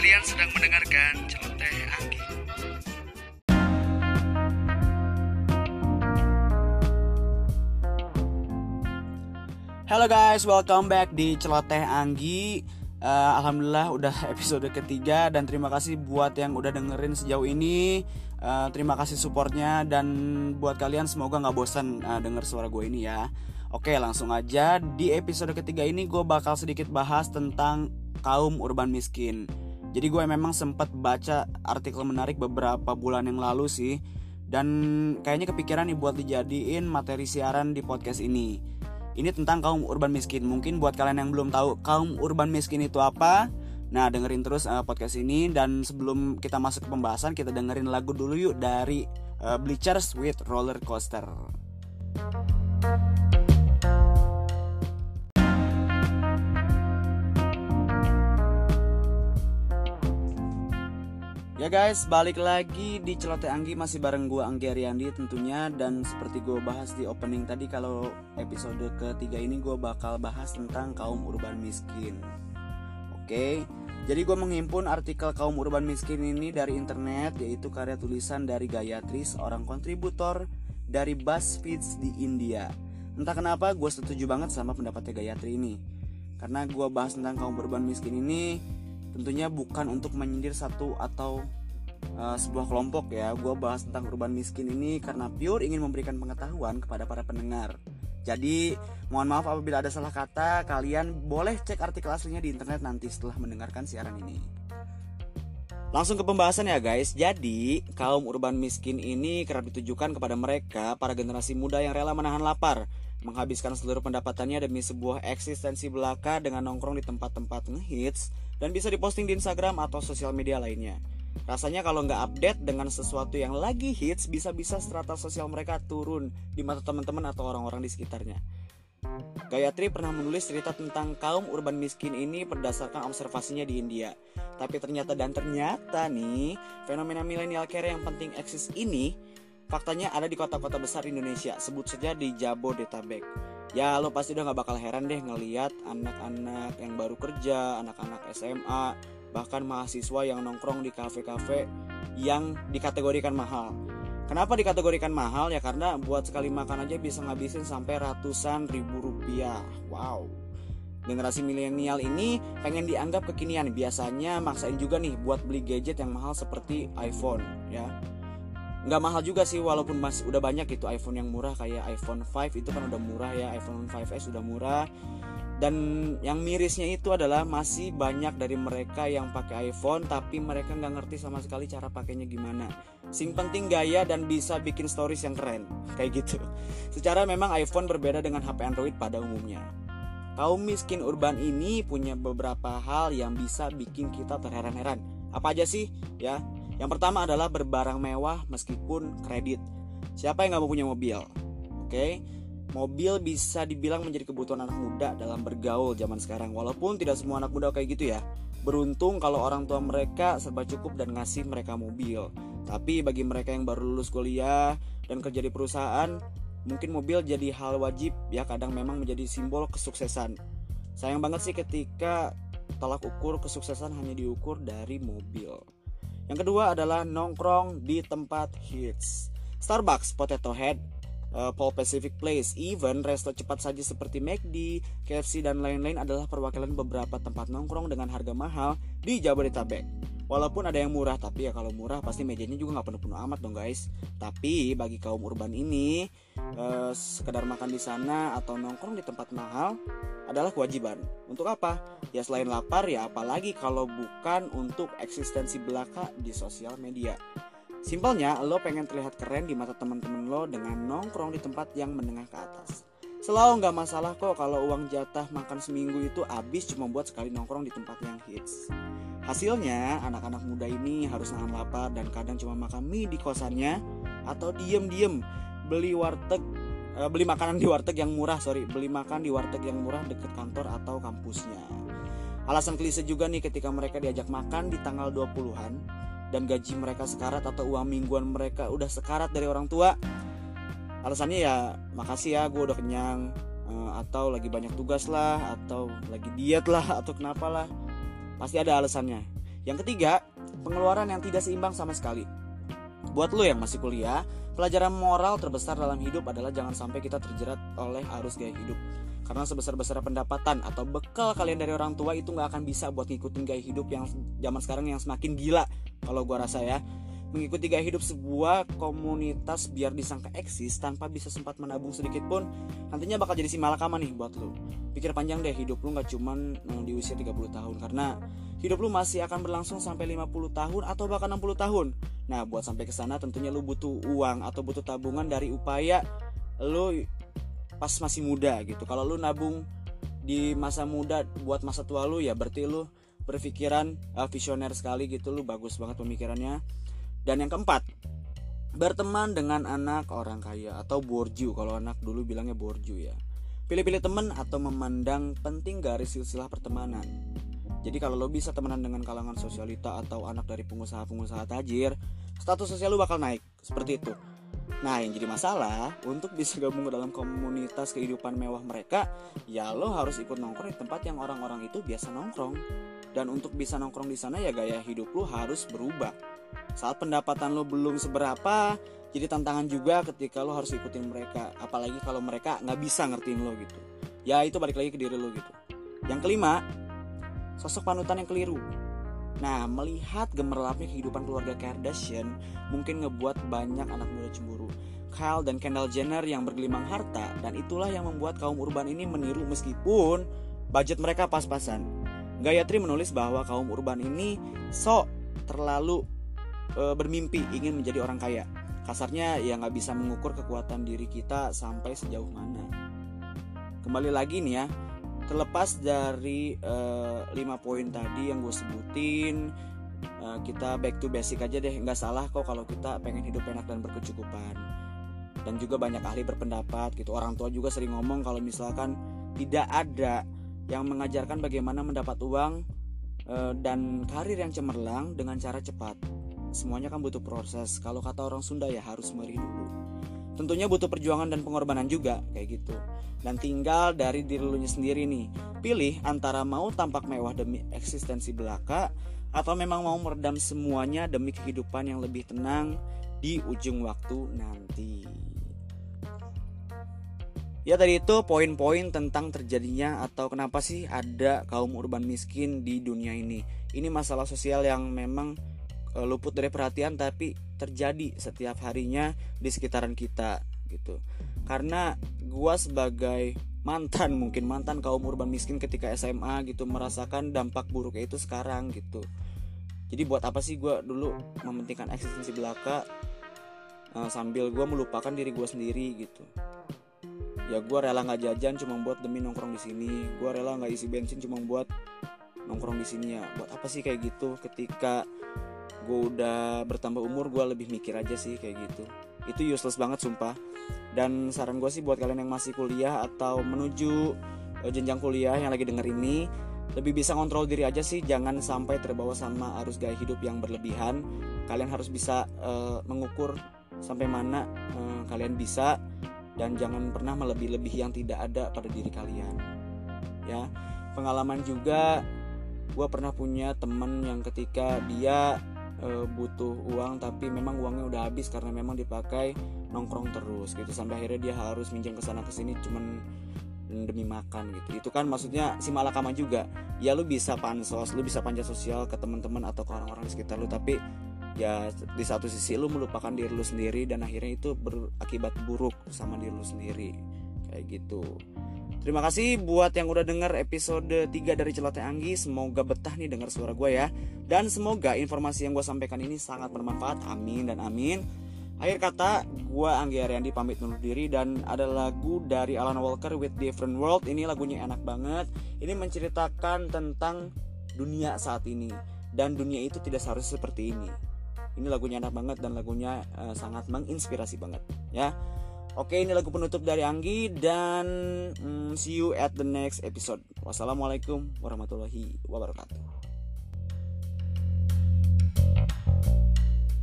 Kalian sedang mendengarkan celoteh Anggi. Halo guys, welcome back di Celoteh Anggi. Uh, Alhamdulillah udah episode ketiga dan terima kasih buat yang udah dengerin sejauh ini. Uh, terima kasih supportnya dan buat kalian semoga nggak bosan uh, denger suara gue ini ya. Oke langsung aja di episode ketiga ini gue bakal sedikit bahas tentang kaum urban miskin. Jadi gue memang sempat baca artikel menarik beberapa bulan yang lalu sih dan kayaknya kepikiran nih buat dijadiin materi siaran di podcast ini. Ini tentang kaum urban miskin. Mungkin buat kalian yang belum tahu kaum urban miskin itu apa, nah dengerin terus uh, podcast ini dan sebelum kita masuk ke pembahasan kita dengerin lagu dulu yuk dari uh, Bleachers with Roller Coaster. Ya guys, balik lagi di Celoteh Anggi masih bareng gue Anggi Ariandi tentunya dan seperti gue bahas di opening tadi kalau episode ketiga ini gue bakal bahas tentang kaum urban miskin. Oke, jadi gue menghimpun artikel kaum urban miskin ini dari internet yaitu karya tulisan dari Gayatri seorang kontributor dari BuzzFeed di India. Entah kenapa gue setuju banget sama pendapatnya Gayatri ini karena gue bahas tentang kaum urban miskin ini tentunya bukan untuk menyindir satu atau uh, sebuah kelompok ya. Gue bahas tentang urban miskin ini karena pure ingin memberikan pengetahuan kepada para pendengar. Jadi mohon maaf apabila ada salah kata. Kalian boleh cek artikel aslinya di internet nanti setelah mendengarkan siaran ini. Langsung ke pembahasan ya guys. Jadi kaum urban miskin ini kerap ditujukan kepada mereka Para generasi muda yang rela menahan lapar Menghabiskan seluruh pendapatannya demi sebuah eksistensi belaka Dengan nongkrong di tempat-tempat ngehits dan bisa diposting di Instagram atau sosial media lainnya. Rasanya kalau nggak update dengan sesuatu yang lagi hits, bisa-bisa strata sosial mereka turun di mata teman-teman atau orang-orang di sekitarnya. Gayatri pernah menulis cerita tentang kaum urban miskin ini berdasarkan observasinya di India. Tapi ternyata dan ternyata nih, fenomena milenial care yang penting eksis ini faktanya ada di kota-kota besar Indonesia, sebut saja di Jabodetabek ya lo pasti udah gak bakal heran deh ngeliat anak-anak yang baru kerja, anak-anak SMA, bahkan mahasiswa yang nongkrong di kafe-kafe yang dikategorikan mahal. Kenapa dikategorikan mahal? Ya karena buat sekali makan aja bisa ngabisin sampai ratusan ribu rupiah. Wow. Generasi milenial ini pengen dianggap kekinian. Biasanya maksain juga nih buat beli gadget yang mahal seperti iPhone ya nggak mahal juga sih walaupun masih udah banyak gitu. iPhone yang murah kayak iPhone 5 itu kan udah murah ya iPhone 5s sudah murah. Dan yang mirisnya itu adalah masih banyak dari mereka yang pakai iPhone tapi mereka nggak ngerti sama sekali cara pakainya gimana. Sing penting gaya dan bisa bikin stories yang keren kayak gitu. Secara memang iPhone berbeda dengan HP Android pada umumnya. Kaum miskin urban ini punya beberapa hal yang bisa bikin kita terheran-heran. Apa aja sih ya yang pertama adalah berbarang mewah meskipun kredit. Siapa yang nggak mau punya mobil? Oke, okay? mobil bisa dibilang menjadi kebutuhan anak muda dalam bergaul zaman sekarang. Walaupun tidak semua anak muda kayak gitu ya. Beruntung kalau orang tua mereka serba cukup dan ngasih mereka mobil. Tapi bagi mereka yang baru lulus kuliah dan kerja di perusahaan, mungkin mobil jadi hal wajib ya kadang memang menjadi simbol kesuksesan. Sayang banget sih ketika tolak ukur kesuksesan hanya diukur dari mobil. Yang kedua adalah nongkrong di tempat hits. Starbucks, Potato Head, uh, Paul Pacific Place, even resto cepat saji seperti McD, KFC dan lain-lain adalah perwakilan beberapa tempat nongkrong dengan harga mahal di Jabodetabek. Walaupun ada yang murah, tapi ya kalau murah pasti mejanya juga nggak penuh-penuh amat dong guys. Tapi bagi kaum urban ini, eh, sekedar makan di sana atau nongkrong di tempat mahal adalah kewajiban. Untuk apa? Ya selain lapar ya apalagi kalau bukan untuk eksistensi belaka di sosial media. Simpelnya, lo pengen terlihat keren di mata teman-teman lo dengan nongkrong di tempat yang menengah ke atas. Selalu nggak masalah kok kalau uang jatah makan seminggu itu habis cuma buat sekali nongkrong di tempat yang hits. Hasilnya, anak-anak muda ini harus nahan lapar dan kadang cuma makan mie di kosannya atau diem-diem beli warteg uh, beli makanan di warteg yang murah, sorry, beli makan di warteg yang murah deket kantor atau kampusnya. Alasan klise juga nih ketika mereka diajak makan di tanggal 20-an dan gaji mereka sekarat atau uang mingguan mereka udah sekarat dari orang tua. Alasannya ya makasih ya gue udah kenyang uh, atau lagi banyak tugas lah atau lagi diet lah atau kenapa lah pasti ada alasannya Yang ketiga, pengeluaran yang tidak seimbang sama sekali. Buat lo yang masih kuliah, pelajaran moral terbesar dalam hidup adalah jangan sampai kita terjerat oleh arus gaya hidup. Karena sebesar-besar pendapatan atau bekal kalian dari orang tua itu nggak akan bisa buat ngikutin gaya hidup yang zaman sekarang yang semakin gila. Kalau gua rasa ya, mengikuti gaya hidup sebuah komunitas biar disangka eksis tanpa bisa sempat menabung sedikit pun nantinya bakal jadi si malakama nih buat lo pikir panjang deh hidup lu nggak cuman eh, di usia 30 tahun karena hidup lu masih akan berlangsung sampai 50 tahun atau bahkan 60 tahun. Nah buat sampai ke sana tentunya lu butuh uang atau butuh tabungan dari upaya lu pas masih muda gitu. Kalau lu nabung di masa muda buat masa tua lu ya berarti lu berpikiran uh, visioner sekali gitu lu bagus banget pemikirannya dan yang keempat, berteman dengan anak orang kaya atau borju kalau anak dulu bilangnya borju ya. Pilih-pilih teman atau memandang penting garis silsilah pertemanan. Jadi kalau lo bisa temenan dengan kalangan sosialita atau anak dari pengusaha-pengusaha tajir, status sosial lo bakal naik, seperti itu. Nah yang jadi masalah, untuk bisa gabung ke dalam komunitas kehidupan mewah mereka, ya lo harus ikut nongkrong di tempat yang orang-orang itu biasa nongkrong. Dan untuk bisa nongkrong di sana ya gaya hidup lo harus berubah. Saat pendapatan lo belum seberapa jadi tantangan juga ketika lo harus ikutin mereka. Apalagi kalau mereka nggak bisa ngertiin lo gitu. Ya itu balik lagi ke diri lo gitu. Yang kelima sosok panutan yang keliru. Nah, melihat gemerlapnya kehidupan keluarga Kardashian mungkin ngebuat banyak anak muda cemburu. Kyle dan Kendall Jenner yang bergelimang harta dan itulah yang membuat kaum urban ini meniru meskipun budget mereka pas-pasan. Gayatri menulis bahwa kaum urban ini sok terlalu e, bermimpi ingin menjadi orang kaya. Kasarnya ya nggak bisa mengukur kekuatan diri kita sampai sejauh mana. Kembali lagi nih ya, terlepas dari e, lima poin tadi yang gue sebutin, e, kita back to basic aja deh. Nggak salah kok kalau kita pengen hidup enak dan berkecukupan. Dan juga banyak ahli berpendapat gitu. Orang tua juga sering ngomong kalau misalkan tidak ada yang mengajarkan bagaimana mendapat uang dan karir yang cemerlang dengan cara cepat. Semuanya kan butuh proses. Kalau kata orang Sunda ya harus meri dulu. Tentunya butuh perjuangan dan pengorbanan juga kayak gitu. Dan tinggal dari diri lu sendiri nih. Pilih antara mau tampak mewah demi eksistensi belaka atau memang mau meredam semuanya demi kehidupan yang lebih tenang di ujung waktu nanti Ya tadi itu poin-poin tentang terjadinya atau kenapa sih ada kaum urban miskin di dunia ini. Ini masalah sosial yang memang uh, luput dari perhatian tapi terjadi setiap harinya di sekitaran kita gitu. Karena gua sebagai mantan mungkin mantan kaum urban miskin ketika SMA gitu merasakan dampak buruknya itu sekarang gitu. Jadi buat apa sih gue dulu mementingkan eksistensi belaka uh, sambil gue melupakan diri gue sendiri gitu ya gue rela nggak jajan cuma buat demi nongkrong di sini. Gue rela nggak isi bensin cuma buat nongkrong di sini ya. Buat apa sih kayak gitu? Ketika gue udah bertambah umur gue lebih mikir aja sih kayak gitu. Itu useless banget sumpah. Dan saran gue sih buat kalian yang masih kuliah atau menuju uh, jenjang kuliah yang lagi denger ini lebih bisa kontrol diri aja sih. Jangan sampai terbawa sama arus gaya hidup yang berlebihan. Kalian harus bisa uh, mengukur sampai mana uh, kalian bisa dan jangan pernah melebih-lebih yang tidak ada pada diri kalian ya. Pengalaman juga gue pernah punya temen yang ketika dia e, butuh uang tapi memang uangnya udah habis karena memang dipakai nongkrong terus gitu. Sampai akhirnya dia harus minjem ke sana ke sini cuman demi makan gitu. Itu kan maksudnya si malakama juga. Ya lu bisa pansos lu bisa panjat sosial ke teman-teman atau ke orang-orang di sekitar lu tapi ya di satu sisi lu melupakan diri lu sendiri dan akhirnya itu berakibat buruk sama diri lu sendiri. Kayak gitu. Terima kasih buat yang udah denger episode 3 dari Celoteh Anggi. Semoga betah nih denger suara gue ya. Dan semoga informasi yang gue sampaikan ini sangat bermanfaat. Amin dan amin. Akhir kata, gue Anggi Ariandi pamit undur diri Dan ada lagu dari Alan Walker with Different World. Ini lagunya enak banget. Ini menceritakan tentang dunia saat ini. Dan dunia itu tidak seharusnya seperti ini Ini lagunya enak banget dan lagunya uh, sangat menginspirasi banget ya Oke, ini lagu penutup dari Anggi dan mm, see you at the next episode. Wassalamualaikum warahmatullahi wabarakatuh.